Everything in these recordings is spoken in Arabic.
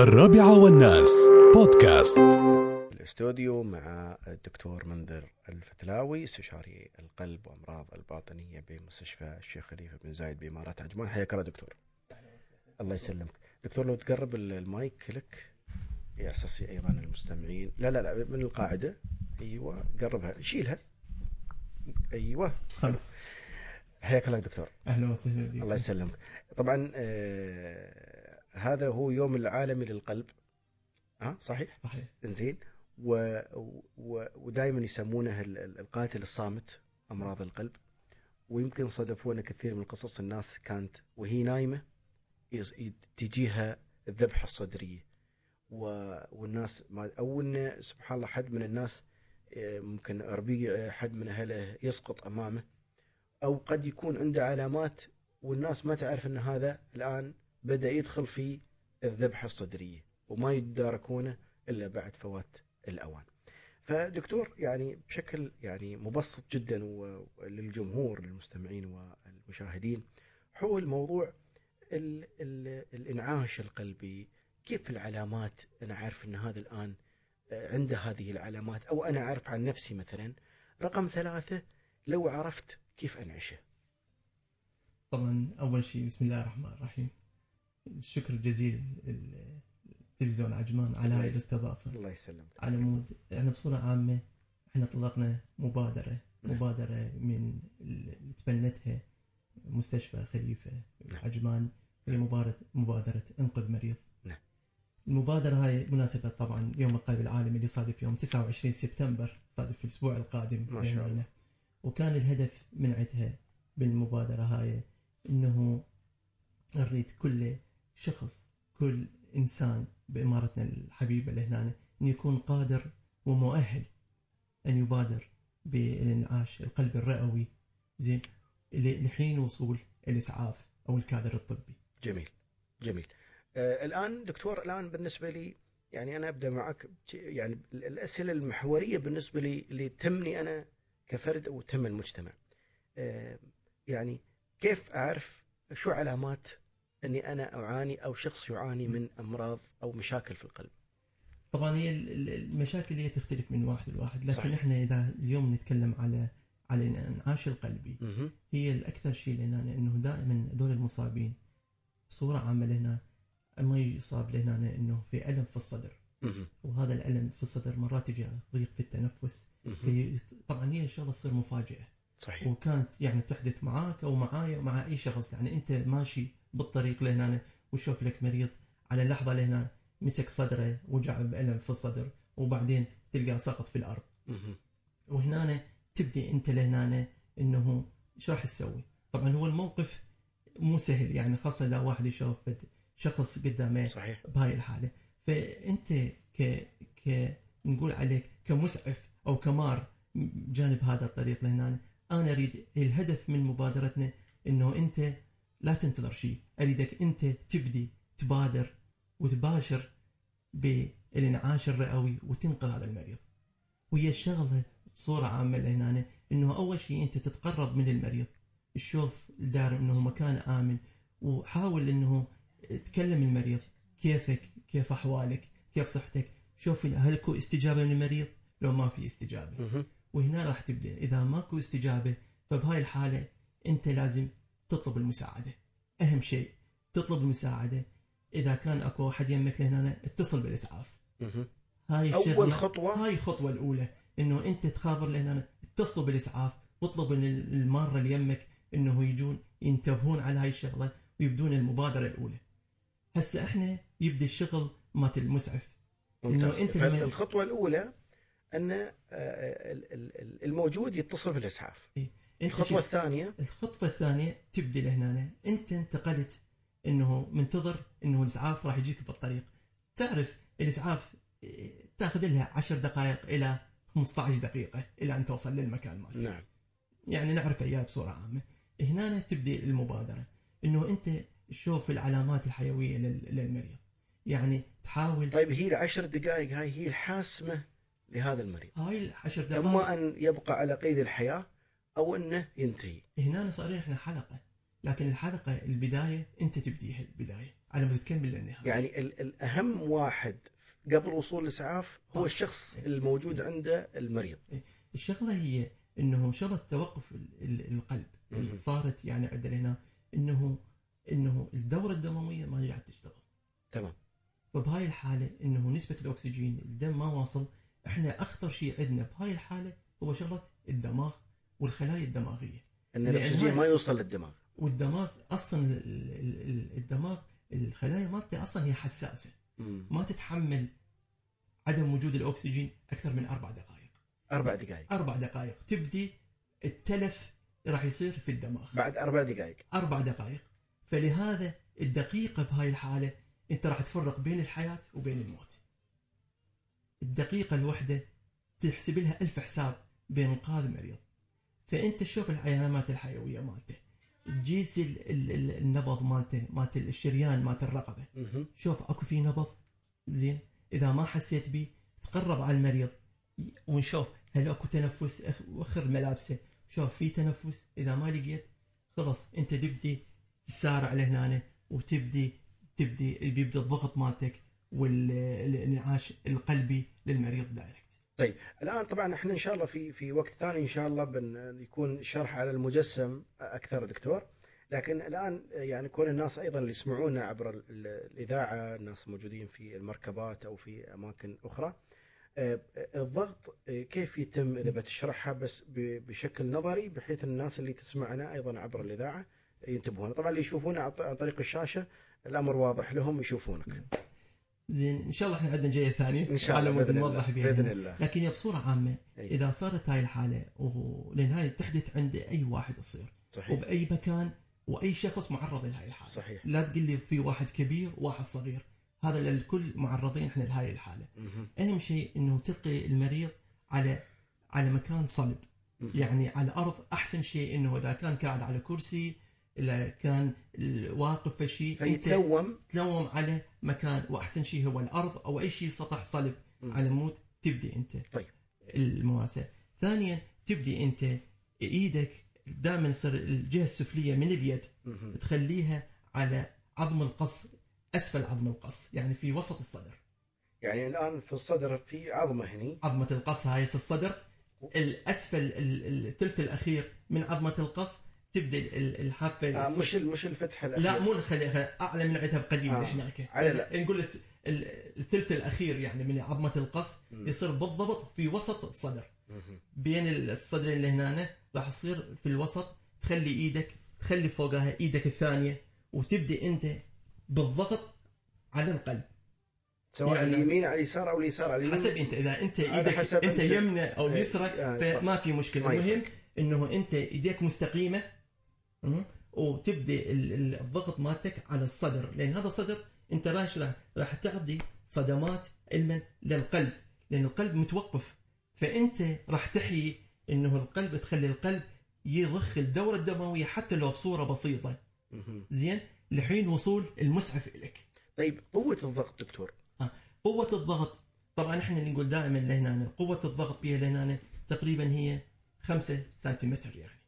الرابعة والناس. بودكاست. الاستوديو مع الدكتور منذر الفتلاوي استشاري القلب وأمراض الباطنية بمستشفى الشيخ خليفة بن زايد بإمارات عجمان. حياك الله دكتور. الله يسلمك. دكتور لو تقرب المايك لك يا أساس أيضا المستمعين. لا لا لا من القاعدة. أيوه قربها. شيلها. أيوه. خلاص. حياك الله دكتور. أهلا وسهلا بك الله يسلمك. طبعا آه هذا هو يوم العالمي للقلب. ها صحيح؟ صحيح. زين و... و... ودائما يسمونه ال- ال- القاتل الصامت أمراض القلب. ويمكن صادفونا كثير من قصص الناس كانت وهي نايمة تجيها الذبحة الصدرية. و... والناس ما أو إن سبحان الله حد من الناس آه، ممكن ربيع حد من أهله يسقط أمامه. أو قد يكون عنده علامات والناس ما تعرف إن هذا الآن بدأ يدخل في الذبحه الصدريه وما يتداركونه إلا بعد فوات الأوان. فدكتور يعني بشكل يعني مبسط جدا للجمهور للمستمعين والمشاهدين حول موضوع ال ال الانعاش القلبي. كيف العلامات أنا عارف إن هذا الآن آه، عنده هذه العلامات أو أنا أعرف عن نفسي مثلا رقم ثلاثة لو عرفت كيف أنعشه. طبعا أول شيء بسم الله الرحمن الرحيم. الشكر الجزيل للتلفزيون عجمان على هاي الاستضافة الله يسلمك على مود إحنا بصورة عامة إحنا طلقنا مبادرة نعم. مبادرة من اللي تبنتها مستشفى خليفة نعم. عجمان هي مبادره مبادرة انقذ مريض نعم. المبادرة هاي مناسبة طبعا يوم القلب العالمي اللي صادف يوم 29 سبتمبر صادف في الأسبوع القادم ما شاء الله. وكان الهدف من عندها بالمبادرة هاي إنه نريد كل شخص كل إنسان بإمارتنا الحبيبة لهنا إن يكون قادر ومؤهل أن يبادر بالإنعاش القلب الرئوي زين لحين وصول الإسعاف أو الكادر الطبي. جميل جميل آه الآن دكتور الآن بالنسبة لي يعني أنا أبدأ معك يعني ال- الأسئلة المحورية بالنسبة لي اللي تهمني أنا كفرد أو تهم المجتمع آه يعني كيف أعرف شو علامات أني أنا أعاني أو شخص يعاني من أمراض أو مشاكل في القلب طبعا هي ال- ال- المشاكل هي تختلف من واحد لواحد لكن صحيح. إحنا إذا اليوم نتكلم على على الانعاش القلبي مهم. هي الأكثر شيء لهنا انه دائما هذول المصابين بصورة عامة لهنا ما يصاب لهنا إنه في ألم في الصدر مهم. وهذا الألم في الصدر مرات يجي ضيق في التنفس. هي طبعا هي الشغله تصير مفاجئة صحيح وكانت يعني تحدث معاك أو معايا ومع أي شخص يعني أنت ماشي بالطريق لهنا وشوف لك مريض على لحظة لهنا مسك صدره وجع بألم في الصدر وبعدين تلقاه سقط في الأرض. وهنا تبدي أنت لهنا إنه إيش راح تسوي؟ طبعا هو الموقف مو سهل يعني خاصة إذا واحد يشوف شخص قدامه صحيح بهاي الحالة فأنت ك ك نقول عليك كمسعف أو كمار بجانب هذا الطريق لهنا أنا أريد الهدف من مبادرتنا إنه أنت لا تنتظر شيء. أريدك أنت تبدي تبادر وتباشر بالانعاش الرئوي وتنقذ هذا المريض. وهي الشغلة بصورة عامة لهنا إنه أول شيء أنت تتقرب من المريض. تشوف الدار إنه مكان آمن وحاول إنه تكلم المريض. كيفك؟ كيف أحوالك؟ كيف صحتك؟ شوف هل اكو استجابة من المريض؟ لو ما في استجابة. وهنا راح تبدأ. إذا ماكو استجابة فبهاي الحالة أنت لازم تطلب المساعدة. أهم شيء تطلب المساعدة. إذا كان أكو أحد يمك لهنا اتصل بالإسعاف. مهم. هاي أول الشغلة خطوة؟ هاي الخطوة الأولى إنه أنت تخابر لهنا. اتصلوا بالإسعاف واطلب من المارة اللي يمك إنه يجون ينتبهون على هاي الشغلة ويبدون المبادرة الأولى. هسه إحنا يبدأ الشغل مالت المسعف. أنت لما- الخطوة الأولى أن آه، ال- الموجود يتصل بالاسعاف انت الخطوة شوف- الثانية. الخطوة الثانية تبدي لهنا أنت انتقلت إنه منتظر إنه الاسعاف راح يجيك بالطريق. تعرف الاسعاف إيه، تأخذ لها 10 دقائق إلى 15 دقيقة إلى أن توصل للمكان مالك. نعم. يعني نعرف اياه بصورة عامة. هنا تبدي المبادرة. إنه أنت تشوف العلامات الحيوية لل- للمريض. يعني تحاول طيب هي العشر دقائق هاي هي الحاسمة لهذا المريض. هاي العشر دقائق. إما أن يبقى على قيد الحياة أو أنه ينتهي. هنا صارين إحنا حلقة لكن الحلقة البداية أنت تبديها البداية على مود تكمل للنهاية. يعني ال- الأهم واحد قبل وصول الإسعاف هو طبعاً. الشخص الموجود عنده المريض. الشغلة هي إنه شغله توقف ال- ال- القلب اللي. صارت يعني عندنا هنا إنه إنه الدورة الدموية ما قاعد تشتغل. تمام. فبهاي الحالة إنه نسبة الأكسجين الدم ما واصل إحنا اخطر شيء عندنا بهاي الحالة هو شغلة الدماغ والخلايا الدماغية. إن الأكسجين ما يوصل للدماغ. والدماغ أصلا ال- ال- ال- الدماغ الخلايا مالته أصلا هي حساسة. مم. ما تتحمل عدم وجود الأكسجين أكثر من أربع دقائق. أربع دقائق. أربع دقائق. تبدي التلف راح يصير في الدماغ. بعد أربع دقائق. أربع دقائق. فلهذا الدقيقة بهاي الحالة أنت راح تفرق بين الحياة وبين الموت. الدقيقة الواحدة تحسب لها ألف حساب بإنقاذ مريض فأنت تشوف العلامات الحيوية مالته. تجيس ال- ال- ال- النبض مالته مالت الشريان مالت الرقبة. شوف أكو في نبض. زين. إذا ما حسيت به تقرب على المريض. ونشوف هل أكو تنفس وخر ملابسه. شوف في تنفس. إذا ما لقيت خلص أنت تبدي تسارع لهنا وتبدي تبدي بيبدا الضغط مالتك. والانعاش القلبي للمريض دايركت طيب الآن طبعا إحنا إن شاء الله في في وقت ثاني إن شاء الله بيكون شرح على المجسم أكثر دكتور. لكن الآن يعني كون الناس أيضا اللي يسمعونا عبر ال- ال- الإذاعة الناس موجودين في المركبات أو في أماكن أخرى آه، الضغط آه، كيف يتم إذا بتشرحها بس بشكل نظري بحيث الناس اللي تسمعنا أيضا عبر الإذاعة ينتبهون؟ طبعا اللي يشوفونا عن طريق الشاشة الأمر واضح لهم يشوفونك. زين إن شاء الله إحنا عندنا جاية ثانية إن شاء الله على مود. نوضح بها بإذن. الله لكن هي بصورة عامة أي. إذا صارت هاي الحالة ولان هاي تحدث عند أي واحد تصير صحيح وبأي مكان وأي شخص معرض لهاي الحالة صحيح لا تقول لي في واحد كبير وواحد صغير هذا الكل معرضين إحنا لهاي الحالة مهم. أهم شيء إنه تلقي المريض على على مكان صلب مهم. يعني على الأرض أحسن شيء إنه إذا كان قاعد على كرسي اذا كان واقف في شيء أنت فيتلوم. تلوم على مكان وأحسن شيء هو الأرض أو أي شيء سطح صلب مم. على مود تبدي أنت. طيب. الممارسه ثانيا تبدي أنت إيدك دائما يصير الجهة السفلية من اليد. مهم. تخليها على عظم القص أسفل عظم القص يعني في وسط الصدر. يعني الآن في الصدر في عظمة هني. عظمة القص هاي في الصدر. الأسفل ال- ال- الثلث الأخير من عظمة القص تبدأ ال- الحافه آه مش مش الفتحه لا الأخيرة. مو أعلى من عندها بقليل آه. على لا. نقول الث- ال- الثلث الأخير يعني من عظمة القص مم. يصير بالضبط في وسط الصدر مهم. بين الصدرين اللي هنا راح يصير في الوسط تخلي إيدك تخلي فوقها إيدك الثانية وتبدأ أنت بالضغط على القلب سواء يعني- اليمين على اليسار أو اليسار على اليمين حسب أنت إذا أنت على إيدك أنت أنت. يمنى أو إيه، يسرى يعني فما في مشكلة المهم. إنه أنت إيديك مستقيمة ال- الضغط مالتك على الصدر. لأن هذا الصدر أنت راح راح- راح تعطي صدمات علما للقلب. لأن القلب متوقف. فأنت راح تحيي إنه القلب تخلي القلب يضخ الدوره الدمويه حتى لو بصورة بسيطة. زين؟ لحين وصول المسعف إليك. طيب قوة الضغط دكتور. قوة الضغط. طبعا إحنا نقول دائما لهنا قوة الضغط بها لهنا تقريبا هي خمسة سنتيمتر يعني.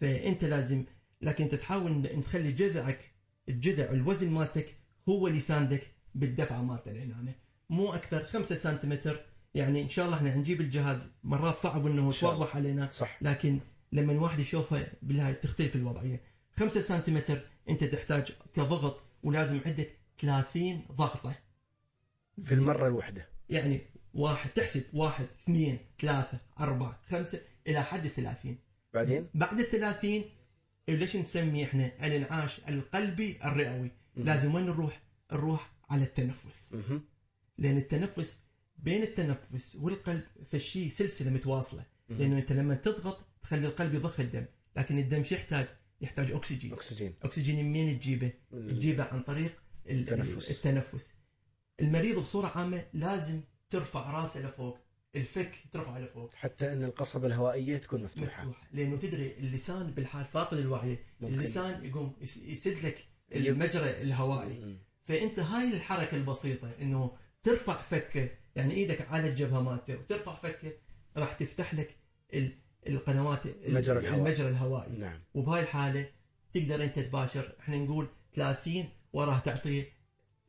فأنت لازم لكن أنت تحاول ان تخلي جذعك الجذع الوزن مالتك هو اللي يساندك بالدفعة مالته لهنا مو أكثر خمسة سنتيمتر. يعني إن شاء الله إحنا نجيب الجهاز مرات صعب إنه. توضح علينا صح. لكن لما الواحد يشوفها بالله تختلف الوضعية. 5 سنتيمتر أنت تحتاج كضغط ولازم عندك 30 ضغطة. في المرة الواحدة. يعني واحد تحسب واحد اثنين ثلاثة أربعة خمسة إلى حد الثلاثين. بعدين؟ بعد الثلاثين ليش نسمي إحنا؟ الانعاش القلبي الرئوي. مم. لازم وين نروح؟ نروح على التنفس. لأن التنفس بين التنفس والقلب فالشيء سلسلة متواصلة. مم. لأنه أنت لما تضغط تخلي القلب يضخ الدم لكن الدم شو يحتاج؟ يحتاج أكسجين. أكسجين. أكسجين منين تجيبه؟ تجيبه عن طريق ال- التنفس. التنفس. المريض بصورة عامة لازم ترفع راسه لفوق. الفك ترفعه لفوق حتى إن القصبة الهوائية تكون مفتوحة. مفتوح لأنه تدري اللسان بالحال فاقد الوعي. ممكن. اللسان يقوم يس- يسد لك المجرى الهوائي. مم. فأنت هاي الحركة البسيطة إنه ترفع فكه يعني إيدك على الجبهة مالته وترفع فكه راح تفتح لك ال- القنوات ال- مجرى الهواء. المجرى الهوائي. نعم. وبهاي الحالة تقدر أنت تباشر إحنا نقول 30 وراه تعطيه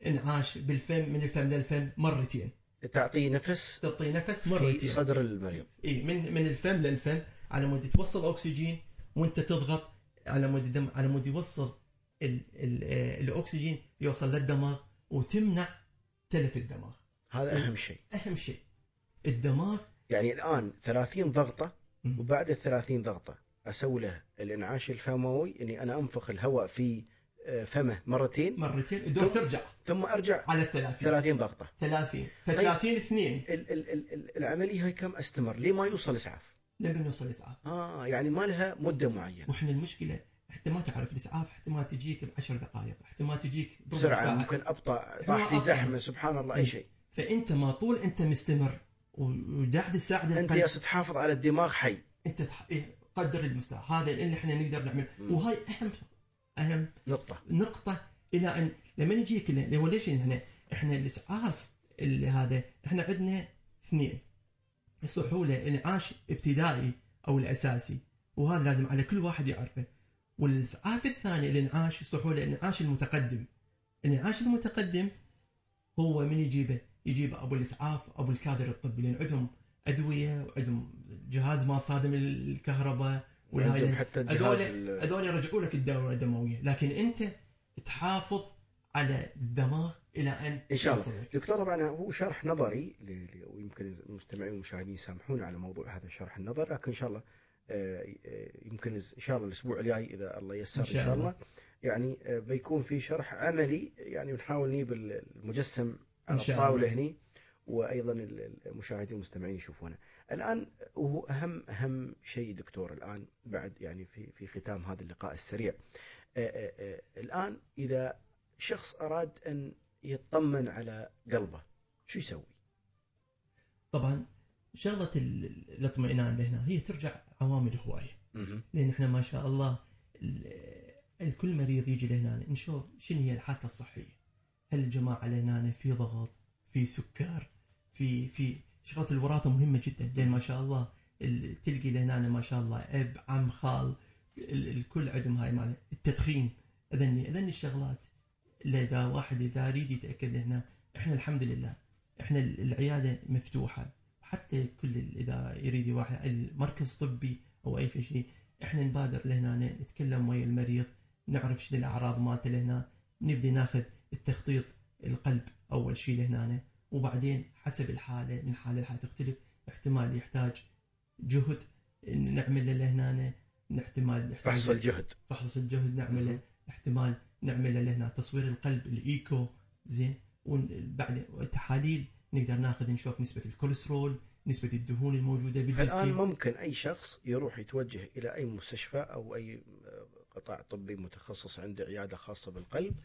انعاش بالفم من الفم للفم مرتين. تعطيه نفس تعطيه نفس في مرتين صدر المريض. اي من من الفم للفم على مود توصل أكسجين وأنت تضغط على مود دم على مود يوصل ال ال آه، الأكسجين يوصل للدماغ وتمنع تلف الدماغ. هذا أهم شيء. أهم شيء. الدماغ يعني الآن 30 ضغطة. وبعد ال 30 ضغطة أسوي له الإنعاش الفموي إني أنا أنفخ الهواء في فمه مرتين. مرتين. الدور ترجع. ثم أرجع. على الثلاثين. 30 ضغطة. 30 ف 30 اثنين. ال- ال- ال- ال- العملية هاي كم أستمر؟ ليه ما يوصل إسعاف؟ لما نوصل إسعاف. آه يعني ما لها مدة معينة. وإحنا المشكلة حتى ما تعرف الإسعاف احتمال تجيك بعشر دقائق احتمال تجيك بربع بسرعة ساعة. ممكن أبطأ طاح في. زحمة سبحان الله أي إيه. شيء. فأنت ما طول أنت مستمر. وقاعد تساعد أنت يا تحافظ على الدماغ حي. أنت تح... إيه قدر المستوى. هذا اللي إحنا نقدر نعمل. وهاي أهم أهم نقطة. نقطة إلى أن لما نجيك ل- هو ليش هنا؟ إحنا الإسعاف اللي هذا إحنا عندنا اثنين. الصحولة انعاش ابتدائي أو الأساسي. وهذا لازم على كل واحد يعرفه. والإسعاف الثاني الانعاش الصحولة الانعاش المتقدم. الانعاش المتقدم هو من يجيبه؟ يجيب أبو الإسعاف أبو الكادر الطبي لأن عندهم أدوية وعندهم جهاز ما صادم الكهرباء. عندهم حتى جهاز هذول يرجعوا لك الدوره الدموية لكن أنت تحافظ على الدماغ إلى أن إن شاء الله. دكتور طبعا هو شرح نظري ويمكن المستمعين والمشاهدين يسامحونا على موضوع هذا الشرح النظر لكن إن شاء الله آه، آه، يمكن إن شاء الله الأسبوع الجاي إذا الله يسر إن شاء الله يعني آه، بيكون في شرح عملي يعني نحاول نجيب المجسم على إن شاء الطاولة الله. هني وأيضا ال- المشاهدين والمستمعين يشوفونه. الآن وهو اهم أهم شيء دكتور الآن بعد يعني في في ختام هذا اللقاء السريع. آه، آه، آه، الآن إذا شخص أراد أن يطمن على قلبه شو يسوي؟ طبعا شغلة ال- الاطمئنان لهنا هي ترجع عوامل هواية لأن إحنا ما شاء الله ال- الكل مريض يجي لهنا نشوف شنو هي حالته الصحية هل الجماعة لهنا في ضغط في سكر في في شغله الوراثة مهمة جدا لأن ما شاء الله ال- تلقي لهنا ما شاء الله أب عم خال ال- الكل عندهم هاي مال التدخين. أذني أذني الشغلات. اللي إذا واحد إذا يريد يتأكد هنا إحنا الحمد لله إحنا ال- العيادة مفتوحة. حتى كل إذا يريد واحد المركز طبي أو أي شيء إحنا نبادر لهنا نتكلم ويا المريض نعرف شنو الأعراض مالته لهنا نبدا ناخذ التخطيط القلب أول شيء لهنا وبعدين حسب الحالة من حاله لحاله تختلف. احتمال يحتاج جهد نعمل له لهنا احتمال يحتاج فحص الجهد. فحص الجهد نعمله. احتمال نعمله لهنا تصوير القلب الإيكو. زين؟ وبعد تحاليل نقدر ناخذ نشوف نسبة الكوليسترول نسبة الدهون الموجودة الآن بالجسم ممكن أي شخص يروح يتوجه إلى أي مستشفى أو أي قطاع طبي متخصص عنده عيادة خاصة بالقلب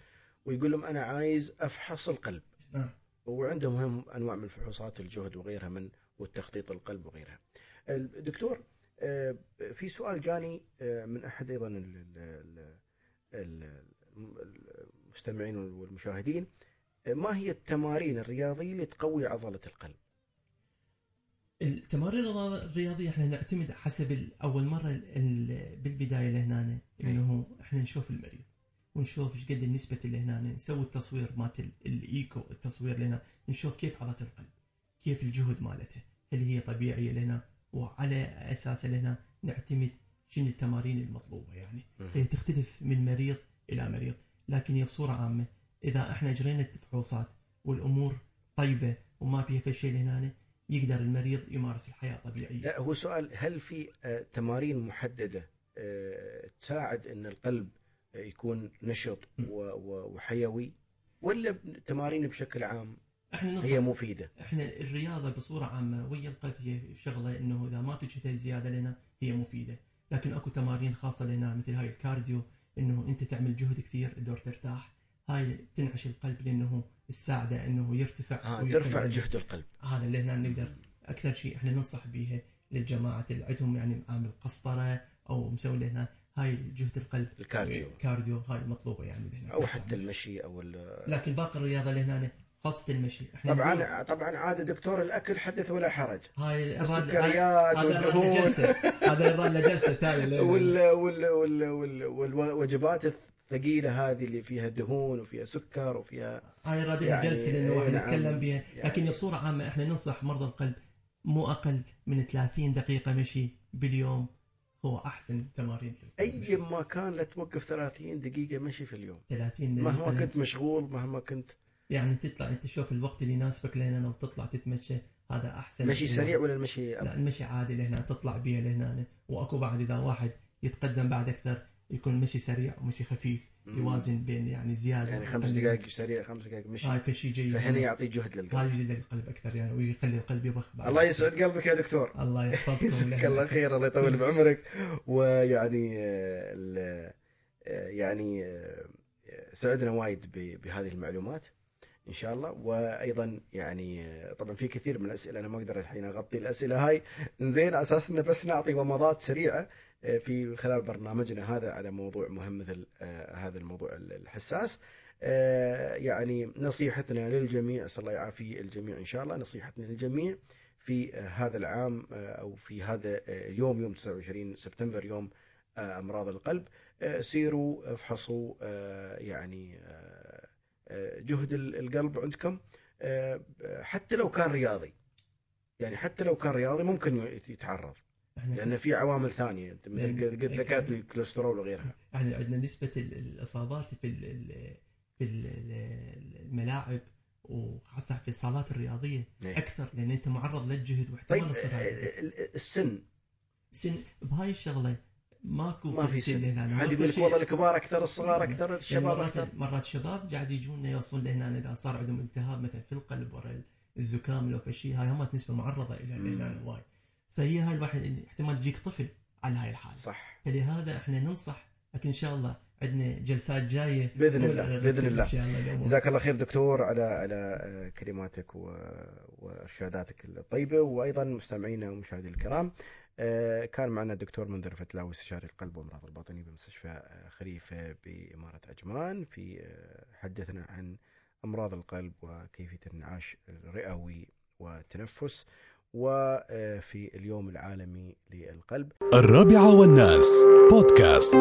ويقول لهم أنا عايز أفحص القلب. نعم. وعندهم هم أنواع من الفحوصات الجهد وغيرها من والتخطيط القلب وغيرها. الدكتور آه، في سؤال جاني آه، من أحد أيضا ال- ال- ال- ال- المستمعين والمشاهدين آه، ما هي التمارين الرياضية اللي تقوي عضلة القلب؟ التمارين الرياض- الرياضية إحنا نعتمد حسب أول مرة ال- ال- بالبداية لهنا إنه إحنا نشوف المريض ونشوف إيش قد النسبة اللي هنا نسوي التصوير مالت ال- الإيكو التصوير لهنا نشوف كيف عضله القلب كيف الجهد مالتها هل هي طبيعية لنا وعلى اساسها لنا نعتمد شنو التمارين المطلوبة يعني. هي تختلف من مريض إلى مريض لكن هي بصورة عامة. إذا إحنا اجرينا الفحوصات والأمور طيبة وما فيها في شيء هنا يقدر المريض يمارس الحياة طبيعية. لا هو سؤال هل في آه، تمارين محددة آه، تساعد إن القلب يكون نشط وحيوي ولا تمارين بشكل عام إحنا هي مفيدة؟ إحنا الرياضة بصورة عامة ويا القلب هي شغلة إنه إذا ما تجهدها زيادة لنا هي مفيدة. لكن أكو تمارين خاصة لنا مثل هاي ال cardio إنه أنت تعمل جهد كثير الدور ترتاح. هاي تنعش القلب لأنه تساعده إنه يرتفع آه ترفع جهد القلب. هذا اللي هنا نقدر أكثر شيء إحنا ننصح بها للجماعة اللي عندهم يعني عامل قسطرة أو مسوي لنا هاي جهد القلب ال cardio. cardio هاي مطلوبه يعني لهنا أو حتى المشي أو ال- لكن باقي الرياضه اللي هنا خاصه المشي إحنا نقول- طبعا طبعا عاد دكتور الاكل حدث ولا حرج هاي السكريات هذا راد والدهون. جلسه هذا ثانية وال وال وال وال والوجبات الثقيله هذه اللي فيها دهون وفيها سكر وفيها هاي راد لها يعني جلسه لأنه واحد نعم، يتكلم بها يعني- لكن بصوره عامه إحنا ننصح مرضى القلب مو أقل من 30 دقيقه مشي باليوم هو أحسن تمارين للقلب. أي ما كان لا توقف 30 دقيقة مشي في اليوم 30 مهما دقيقة. كنت مشغول مهما كنت يعني تطلع أنت شوف الوقت اللي يناسبك لهنا وتطلع تتمشى هذا أحسن مشي سريع ولا المشي لا المشي عادي لهنا تطلع بيها لهنا وأكو بعد إذا واحد يتقدم بعد أكثر يكون مشي سريع ومشي خفيف. يوازن بين يعني زيادة يعني خمس. دقائق سريع خمس دقائق مشي. هاي فشي جيد. فهنا يعطي جهد للقلب. هاي يجي للقلب أكثر يعني ويخلي القلب يضخ بعد. الله يسعد قلبك يا دكتور. الله يحفظكم. جزاك. الله خير الله يطول بعمرك. ويعني آه، آه، يعني آه، سعدنا وايد بهذه المعلومات إن شاء الله. وأيضا يعني طبعا في كثير من الأسئلة أنا ما أقدر الحين أغطي الأسئلة هاي. زين على أساس إنه بس نعطي ومضات سريعة في خلال برنامجنا هذا على موضوع مهم مثل آه، هذا الموضوع الحساس. آه، يعني نصيحتنا للجميع أسأل الله يعافي الجميع إن شاء الله نصيحتنا للجميع في آه، هذا العام آه، أو في هذا آه، اليوم يوم 29 سبتمبر يوم آه، أمراض القلب. آه، سيروا افحصوا آه، يعني آه، آه، جهد ال- القلب عندكم. آه، حتى لو كان رياضي يعني حتى لو كان رياضي ممكن يت- يتعرض. لأن في عوامل ثانية. أنت مثل قد ذكرت الكوليسترول وغيرها. يعني عندنا نسبة ال- الإصابات في في ال- ال- الملاعب وخاصة في الصالات الرياضية إيه. أكثر لأن أنت معرض للجهد طيب واحتمال يصير آه، هذا ال- السن. سن بهاي الشغلة ماكو ما في سن. هنا. حد يقول لك والله الكبار أكثر الصغار أكثر يعني الشباب مرات أكثر. مرات شباب قاعد يجونا يوصلون لهنا إذا صار عندهم التهاب مثلا في القلب ورا الزكام لو في شيء هاي هم نسبة معرضة إلى لهنا وايد. فهي هاي الواحد اللي احتمال يجيك طفل على هاي الحالة. صح. فلهذا إحنا ننصح لكن إن شاء الله عندنا جلسات جاية. بإذن الله، بإذن الله. جزاك الله خير دكتور على على آه، كلماتك وأرشاداتك الطيبة وأيضا مستمعينا ومشاهدينا الكرام. آه، كان معنا الدكتور منذر فتلاوي استشاري القلب والامراض الباطنية بمستشفى آه، خليفه بإمارة عجمان في حدثنا عن أمراض القلب وكيفية الانعاش الرئوي والتنفس. وفي اليوم العالمي للقلب. الرابعة والناس بودكاست.